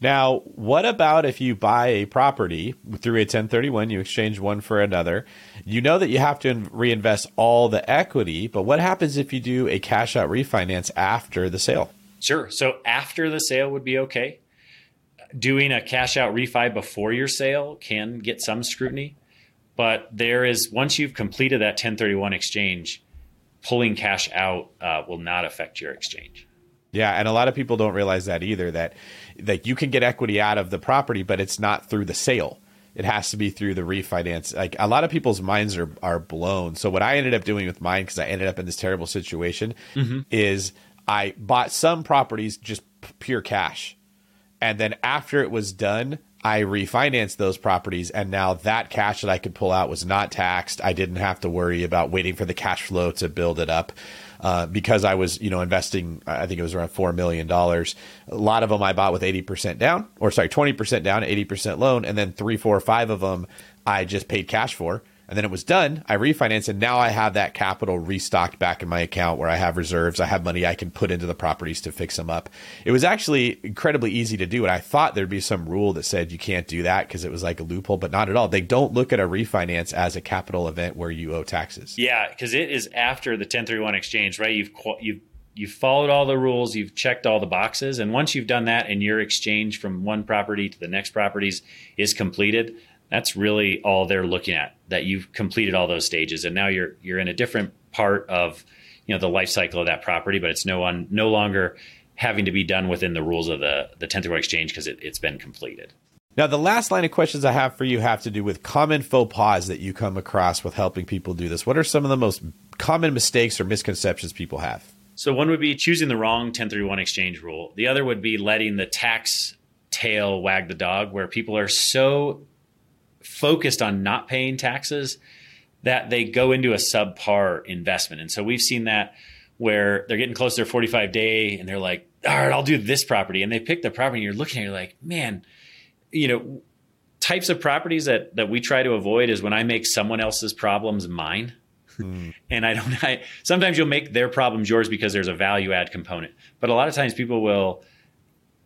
A: Now, what about if you buy a property through a 1031, you exchange one for another? You know that you have to reinvest all the equity, but what happens if you do a cash out refinance after the sale?
B: Sure. So after the sale would be okay. Doing a cash out refi before your sale can get some scrutiny, but there is once you've completed that 1031 exchange, pulling cash out uh, will not affect your exchange.
A: Yeah, and a lot of people don't realize that either. That like you can get equity out of the property, but it's not through the sale. It has to be through the refinance. Like a lot of people's minds are are blown. So what I ended up doing with mine, because I ended up in this terrible situation, mm-hmm. is I bought some properties just pure cash, and then after it was done, I refinanced those properties, and now that cash that I could pull out was not taxed. I didn't have to worry about waiting for the cash flow to build it up. Uh, because I was, you know, investing, I think it was around $4 million. A lot of them I bought with 80% down, or sorry, 20% down, 80% loan. And then three, four, five of them I just paid cash for. And then it was done. I refinanced, and now I have that capital restocked back in my account where I have reserves. I have money I can put into the properties to fix them up. It was actually incredibly easy to do. And I thought there'd be some rule that said you can't do that because it was like a loophole, but not at all. They don't look at a refinance as a capital event where you owe taxes.
B: Yeah, because it is after the 1031 exchange, right? You've you've you've followed all the rules, you've checked all the boxes, and once you've done that, and your exchange from one property to the next properties is completed, that's really all they're looking at that you've completed all those stages and now you're you're in a different part of you know the life cycle of that property but it's no one no longer having to be done within the rules of the the 1031 exchange because it, it's been completed.
A: Now, the last line of questions I have for you have to do with common faux pas that you come across with helping people do this. What are some of the most common mistakes or misconceptions people have?
B: So, one would be choosing the wrong 1031 exchange rule. The other would be letting the tax tail wag the dog, where people are so focused on not paying taxes that they go into a subpar investment. And so, we've seen that where they're getting close to their 45 day and they're like, all right, I'll do this property. And they pick the property and you're looking at it, you're like, man, you know, types of properties that that we try to avoid is when I make someone else's problems mine. Mm. and I don't I sometimes you'll make their problems yours because there's a value add component. But a lot of times people will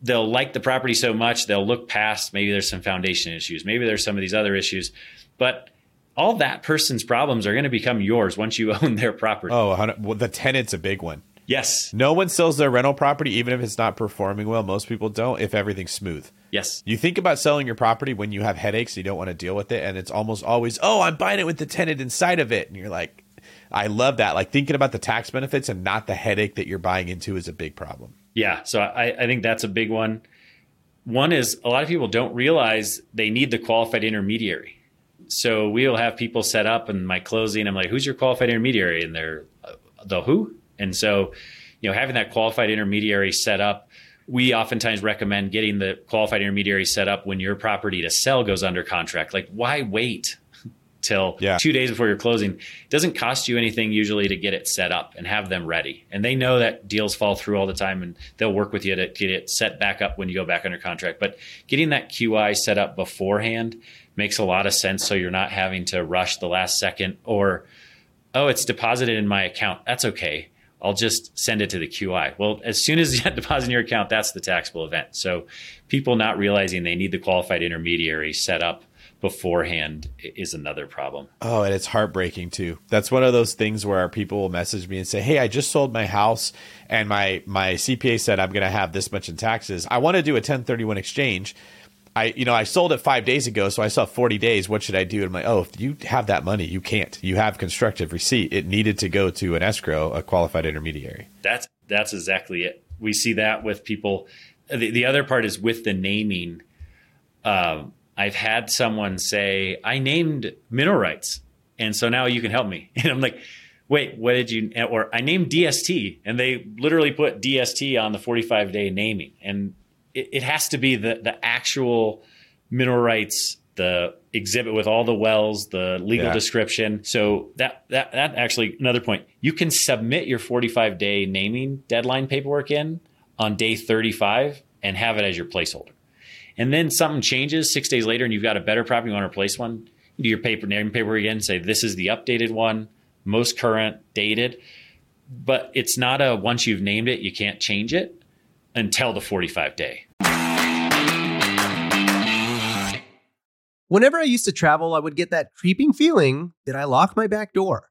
B: they'll like the property so much they'll look past maybe there's some foundation issues, maybe there's some of these other issues, but all that person's problems are going to become yours once you own their property.
A: Oh, well, the tenant's a big one.
B: Yes.
A: No one sells their rental property, even if it's not performing well. Most people don't, if everything's smooth.
B: Yes.
A: You think about selling your property when you have headaches, you don't want to deal with it. And it's almost always, oh, I'm buying it with the tenant inside of it. And you're like, I love that. Like thinking about the tax benefits and not the headache that you're buying into is a big problem.
B: Yeah. So I, I think that's a big one. One is a lot of people don't realize they need the qualified intermediary. So we'll have people set up in my closing. I'm like, who's your qualified intermediary? And they're uh, the who? And so, you know, having that qualified intermediary set up, we oftentimes recommend getting the qualified intermediary set up when your property to sell goes under contract. Like, why wait till yeah. two days before your closing? It doesn't cost you anything usually to get it set up and have them ready. And they know that deals fall through all the time and they'll work with you to get it set back up when you go back under contract. But getting that QI set up beforehand makes a lot of sense so you're not having to rush the last second or, oh, it's deposited in my account. That's okay I'll just send it to the QI. Well, as soon as you deposit in your account, that's the taxable event. So people not realizing they need the qualified intermediary set up beforehand is another problem.
A: Oh, and it's heartbreaking too. That's one of those things where people will message me and say, "Hey, I just sold my house and my my CPA said I'm going to have this much in taxes. I want to do a 1031 exchange." I, you know, I sold it five days ago, so I saw 40 days. What should I do? And I'm like, oh, if you have that money, you can't. You have constructive receipt. It needed to go to an escrow, a qualified intermediary.
B: That's that's exactly it. We see that with people. The, the other part is with the naming. Um, I've had someone say, I named mineral rights, and so now you can help me. And I'm like, wait, what did you? Or I named DST, and they literally put DST on the 45 day naming, and it, it has to be the the actual mineral rights the exhibit with all the wells, the legal yeah. description. So that that that actually another point. You can submit your 45 day naming deadline paperwork in on day 35 and have it as your placeholder. And then something changes six days later and you've got a better property, you want to replace one, do your paper naming paper again, say this is the updated one, most current, dated. But it's not a once you've named it, you can't change it until the 45 day.
C: Whenever I used to travel, I would get that creeping feeling that I locked my back door.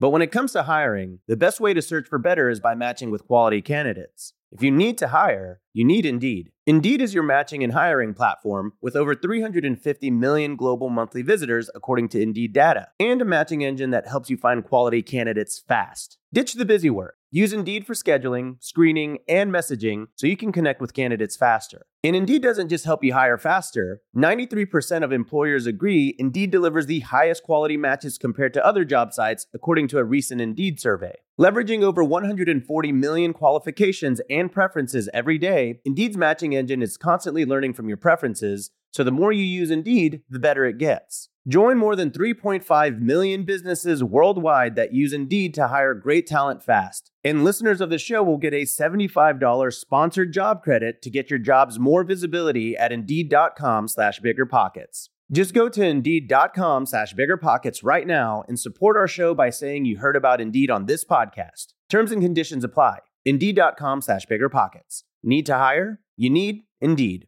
C: But when it comes to hiring, the best way to search for better is by matching with quality candidates. If you need to hire, you need Indeed. Indeed is your matching and hiring platform with over 350 million global monthly visitors, according to Indeed data, and a matching engine that helps you find quality candidates fast. Ditch the busy work. Use Indeed for scheduling, screening, and messaging so you can connect with candidates faster. And Indeed doesn't just help you hire faster. 93% of employers agree Indeed delivers the highest quality matches compared to other job sites, according to a recent Indeed survey. Leveraging over 140 million qualifications and preferences every day, Indeed's matching engine is constantly learning from your preferences, so the more you use Indeed, the better it gets. Join more than 3.5 million businesses worldwide that use Indeed to hire great talent fast. And listeners of the show will get a $75 sponsored job credit to get your jobs more visibility at Indeed.com slash BiggerPockets. Just go to Indeed.com slash BiggerPockets right now and support our show by saying you heard about Indeed on this podcast. Terms and conditions apply. Indeed.com slash BiggerPockets. Need to hire? You need Indeed.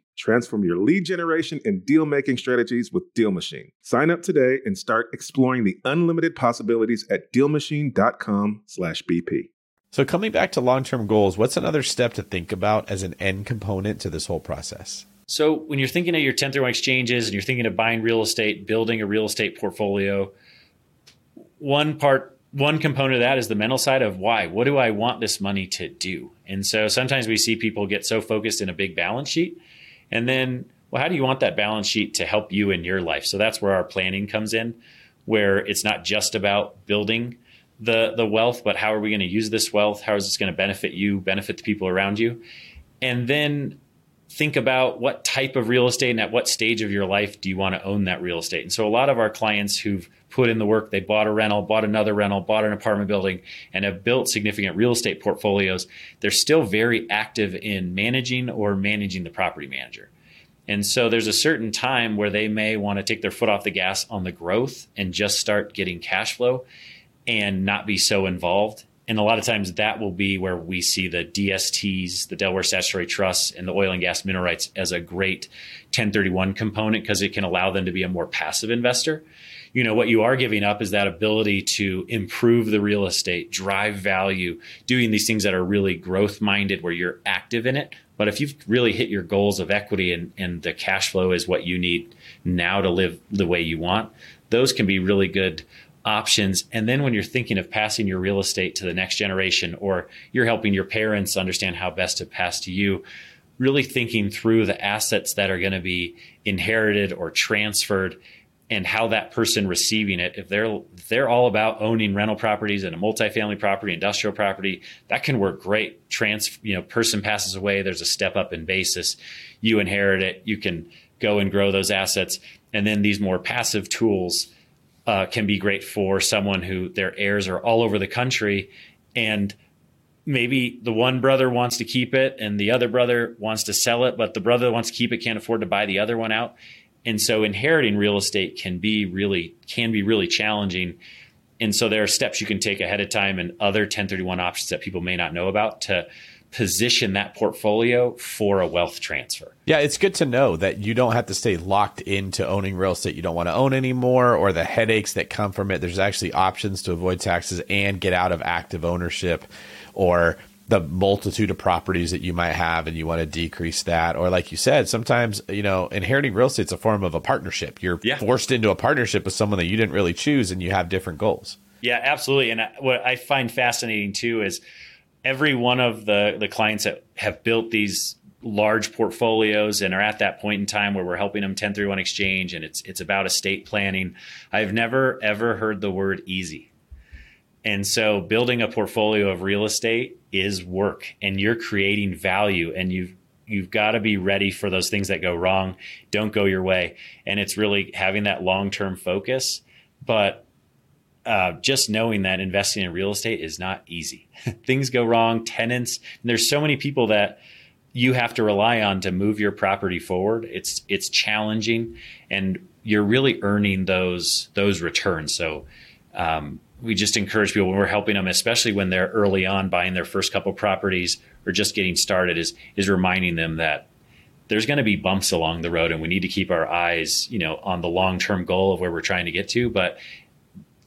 E: Transform your lead generation and deal making strategies with Deal Machine. Sign up today and start exploring the unlimited possibilities at dealmachine.com/bp.
A: So coming back to long-term goals, what's another step to think about as an end component to this whole process?
B: So when you're thinking of your 1031 exchanges and you're thinking of buying real estate, building a real estate portfolio, one part one component of that is the mental side of why. What do I want this money to do? And so sometimes we see people get so focused in a big balance sheet and then, well, how do you want that balance sheet to help you in your life? So that's where our planning comes in, where it's not just about building the the wealth, but how are we going to use this wealth? How is this going to benefit you, benefit the people around you? And then think about what type of real estate and at what stage of your life do you want to own that real estate. And so a lot of our clients who've put in the work, they bought a rental, bought another rental, bought an apartment building, and have built significant real estate portfolios, they're still very active in managing or managing the property manager. And so there's a certain time where they may want to take their foot off the gas on the growth and just start getting cash flow and not be so involved. And a lot of times that will be where we see the DSTs, the Delaware Statutory Trusts, and the oil and gas mineral rights as a great 1031 component because it can allow them to be a more passive investor. You know what you are giving up is that ability to improve the real estate drive value doing these things that are really growth minded where you're active in it. But if you've really hit your goals of equity and, and the cash flow is what you need now to live the way you want those can be really good options. And then when you're thinking of passing your real estate to the next generation, or you're helping your parents understand how best to pass to you, really thinking through the assets that are going to be inherited or transferred and how that person receiving it if they're they're all about owning rental properties and a multifamily property industrial property that can work great. Trans you know person passes away there's a step up in basis. You inherit it you can go and grow those assets. And then these more passive tools uh, can be great for someone who their heirs are all over the country. And maybe the one brother wants to keep it and the other brother wants to sell it but the brother that wants to keep it can't afford to buy the other one out. And so inheriting real estate can be really can be really challenging. And so there are steps you can take ahead of time and other 1031 options that people may not know about to position that portfolio for a wealth transfer.
A: Yeah, it's good to know that you don't have to stay locked into owning real estate you don't want to own anymore or the headaches that come from it. There's actually options to avoid taxes and get out of active ownership or the multitude of properties that you might have and you want to decrease that or like you said sometimes you know inheriting real estate is a form of a partnership you're yeah. forced into a partnership with someone that you didn't really choose and you have different goals
B: yeah absolutely and what i find fascinating too is every one of the the clients that have built these large portfolios and are at that point in time where we're helping them 1031 exchange and it's it's about estate planning i've never ever heard the word easy and so building a portfolio of real estate is work and you're creating value and you've you've got to be ready for those things that go wrong, don't go your way. And it's really having that long term focus. But uh, just knowing that investing in real estate is not easy. things go wrong, tenants, there's so many people that you have to rely on to move your property forward. It's it's challenging, and you're really earning those those returns. So um, we just encourage people when we're helping them, especially when they're early on buying their first couple properties or just getting started, is is reminding them that there's going to be bumps along the road, and we need to keep our eyes, you know, on the long term goal of where we're trying to get to. But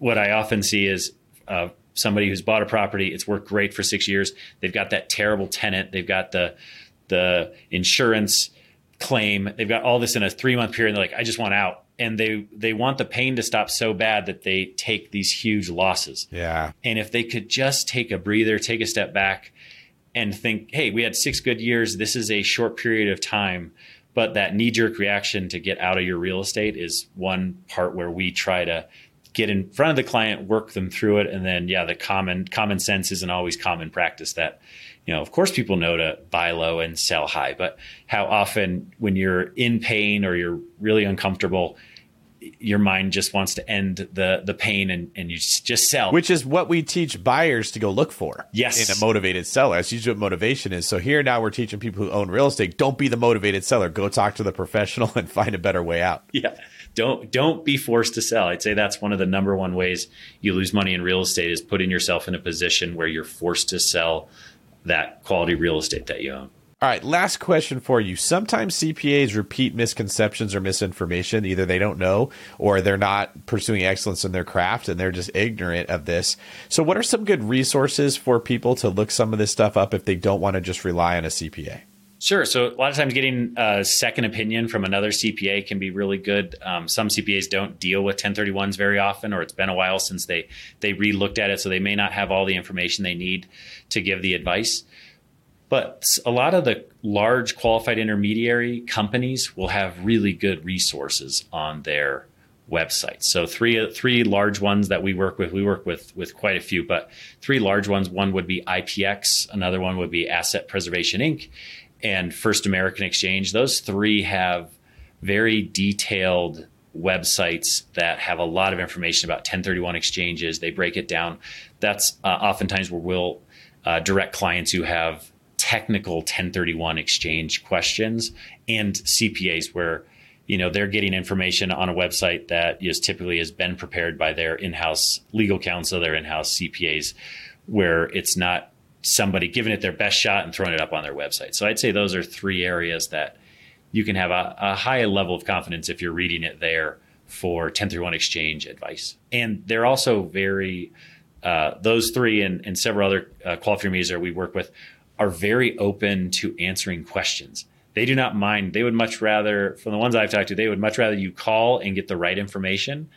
B: what I often see is uh, somebody who's bought a property, it's worked great for six years. They've got that terrible tenant. They've got the the insurance claim. They've got all this in a three month period. And they're like, I just want out. And they they want the pain to stop so bad that they take these huge losses.
A: Yeah.
B: And if they could just take a breather, take a step back, and think, hey, we had six good years. This is a short period of time. But that knee jerk reaction to get out of your real estate is one part where we try to get in front of the client, work them through it, and then yeah, the common common sense isn't always common practice. That you know, of course, people know to buy low and sell high, but how often when you're in pain or you're really uncomfortable, your mind just wants to end the the pain and, and you just sell.
A: Which is what we teach buyers to go look for.
B: Yes.
A: In a motivated seller. That's usually what motivation is. So here now we're teaching people who own real estate, don't be the motivated seller. Go talk to the professional and find a better way out.
B: Yeah. Don't don't be forced to sell. I'd say that's one of the number one ways you lose money in real estate is putting yourself in a position where you're forced to sell that quality real estate that you own.
A: All right, last question for you. Sometimes CPAs repeat misconceptions or misinformation. Either they don't know or they're not pursuing excellence in their craft and they're just ignorant of this. So, what are some good resources for people to look some of this stuff up if they don't want to just rely on a CPA?
B: Sure. So a lot of times getting a second opinion from another CPA can be really good. Um, some CPAs don't deal with 1031s very often, or it's been a while since they they re-looked at it, so they may not have all the information they need to give the advice. But a lot of the large qualified intermediary companies will have really good resources on their websites. So three three large ones that we work with. We work with with quite a few, but three large ones. One would be IPX. Another one would be Asset Preservation Inc and First American Exchange, those three have very detailed websites that have a lot of information about 1031 exchanges. They break it down. That's uh, oftentimes where we'll uh, direct clients who have technical 1031 exchange questions and CPAs where you know they're getting information on a website that is typically has been prepared by their in-house legal counsel, their in-house CPAs, where it's not somebody giving it their best shot and throwing it up on their website. So I'd say those are three areas that you can have a, a high level of confidence if you're reading it there for 1031 exchange advice. And they're also very, uh, those three and, and, several other uh, qualified that we work with are very open to answering questions. They do not mind. They would much rather, from the ones I've talked to, they would much rather you call and get the right information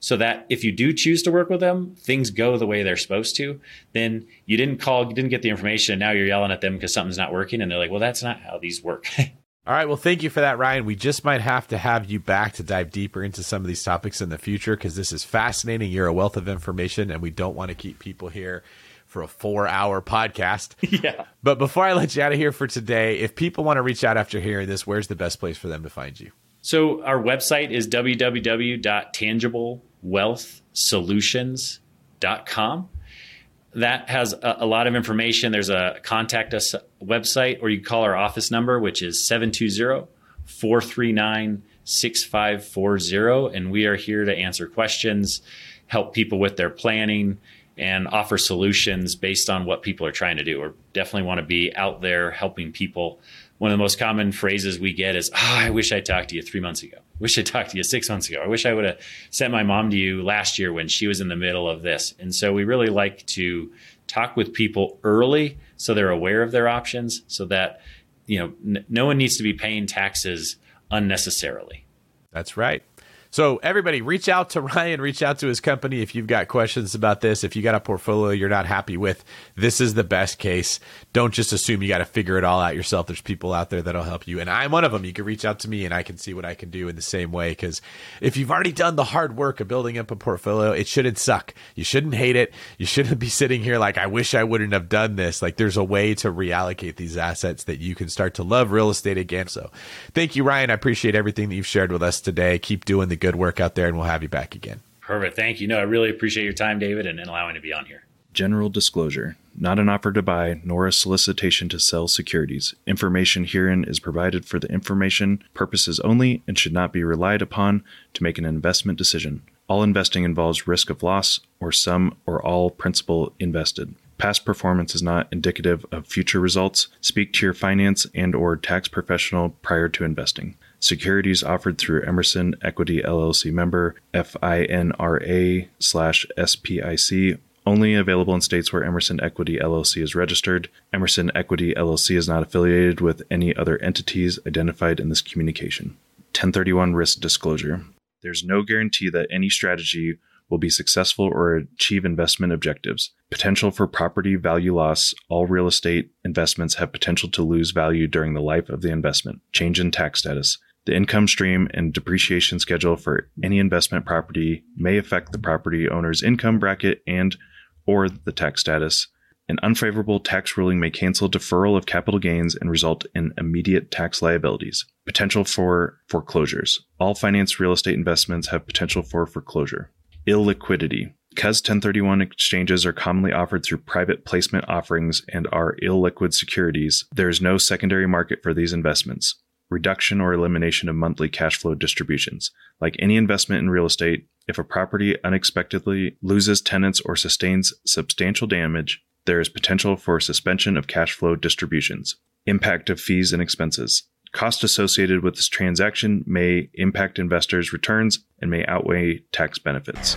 B: so that if you do choose to work with them, things go the way they're supposed to. Then you didn't call, you didn't get the information, and now you're yelling at them because something's not working, and they're like, "Well, that's not how these work."
A: All right. Well, thank you for that, Ryan. We just might have to have you back to dive deeper into some of these topics in the future because this is fascinating. You're a wealth of information, and we don't want to keep people here for a four hour podcast.
B: Yeah.
A: But before I let you out of here for today, if people want to reach out after hearing this, where's the best place for them to find you?
B: So our website is www.tangible wealthsolutions.com. That has a, a, lot of information. There's a contact us website, or you call our office number, which is 720 439 6540. And we are here to answer questions, help people with their planning, and offer solutions based on what people are trying to do. We definitely want to be out there helping people one of the most common phrases we get is, oh, I wish I talked to you three months ago. Wish I talked to you six months ago. I wish I would have sent my mom to you last year when she was in the middle of this. And so we really like to talk with people early so they're aware of their options so that, you know, n- no one needs to be paying taxes unnecessarily.
A: That's right. So, everybody, reach out to Ryan, reach out to his company if you've got questions about this. If you got a portfolio you're not happy with, this is the best case. Don't just assume you got to figure it all out yourself. There's people out there that'll help you. And I'm one of them. You can reach out to me and I can see what I can do in the same way. Because if you've already done the hard work of building up a portfolio, it shouldn't suck. You shouldn't hate it. You shouldn't be sitting here like, I wish I wouldn't have done this. Like, there's a way to reallocate these assets that you can start to love real estate again. So, thank you, Ryan. I appreciate everything that you've shared with us today. Keep doing the good work out there, and we'll have you back again.
B: Perfect. Thank you. No, I really appreciate your time, David, and, and allowing to be on here.
F: General disclosure not an offer to buy, nor a solicitation to sell securities. Information herein is provided for the information purposes only and should not be relied upon to make an investment decision. All investing involves risk of loss or some or all principal invested. Past performance is not indicative of future results. Speak to your finance and or tax professional prior to investing. Securities offered through Emerson Equity LLC member FINRA slash SIPC only available in states where Emerson Equity LLC is registered. Emerson Equity LLC is not affiliated with any other entities identified in this communication. 1031 Risk Disclosure There's no guarantee that any strategy will be successful or achieve investment objectives. Potential for property value loss. All real estate investments have potential to lose value during the life of the investment. Change in tax status. The income stream and depreciation schedule for any investment property may affect the property owner's income bracket and or the tax status. An unfavorable tax ruling may cancel deferral of capital gains and result in immediate tax liabilities. Potential for foreclosures. All finance real estate investments have potential for foreclosure. Illiquidity. Because 1031 exchanges are commonly offered through private placement offerings and are illiquid securities, there is no secondary market for these investments reduction or elimination of monthly cash flow distributions. Like any investment in real estate, if a property unexpectedly loses tenants or sustains substantial damage, there is potential for suspension of cash flow distributions. Impact of fees and expenses. Costs associated with this transaction may impact investors' returns and may outweigh tax benefits.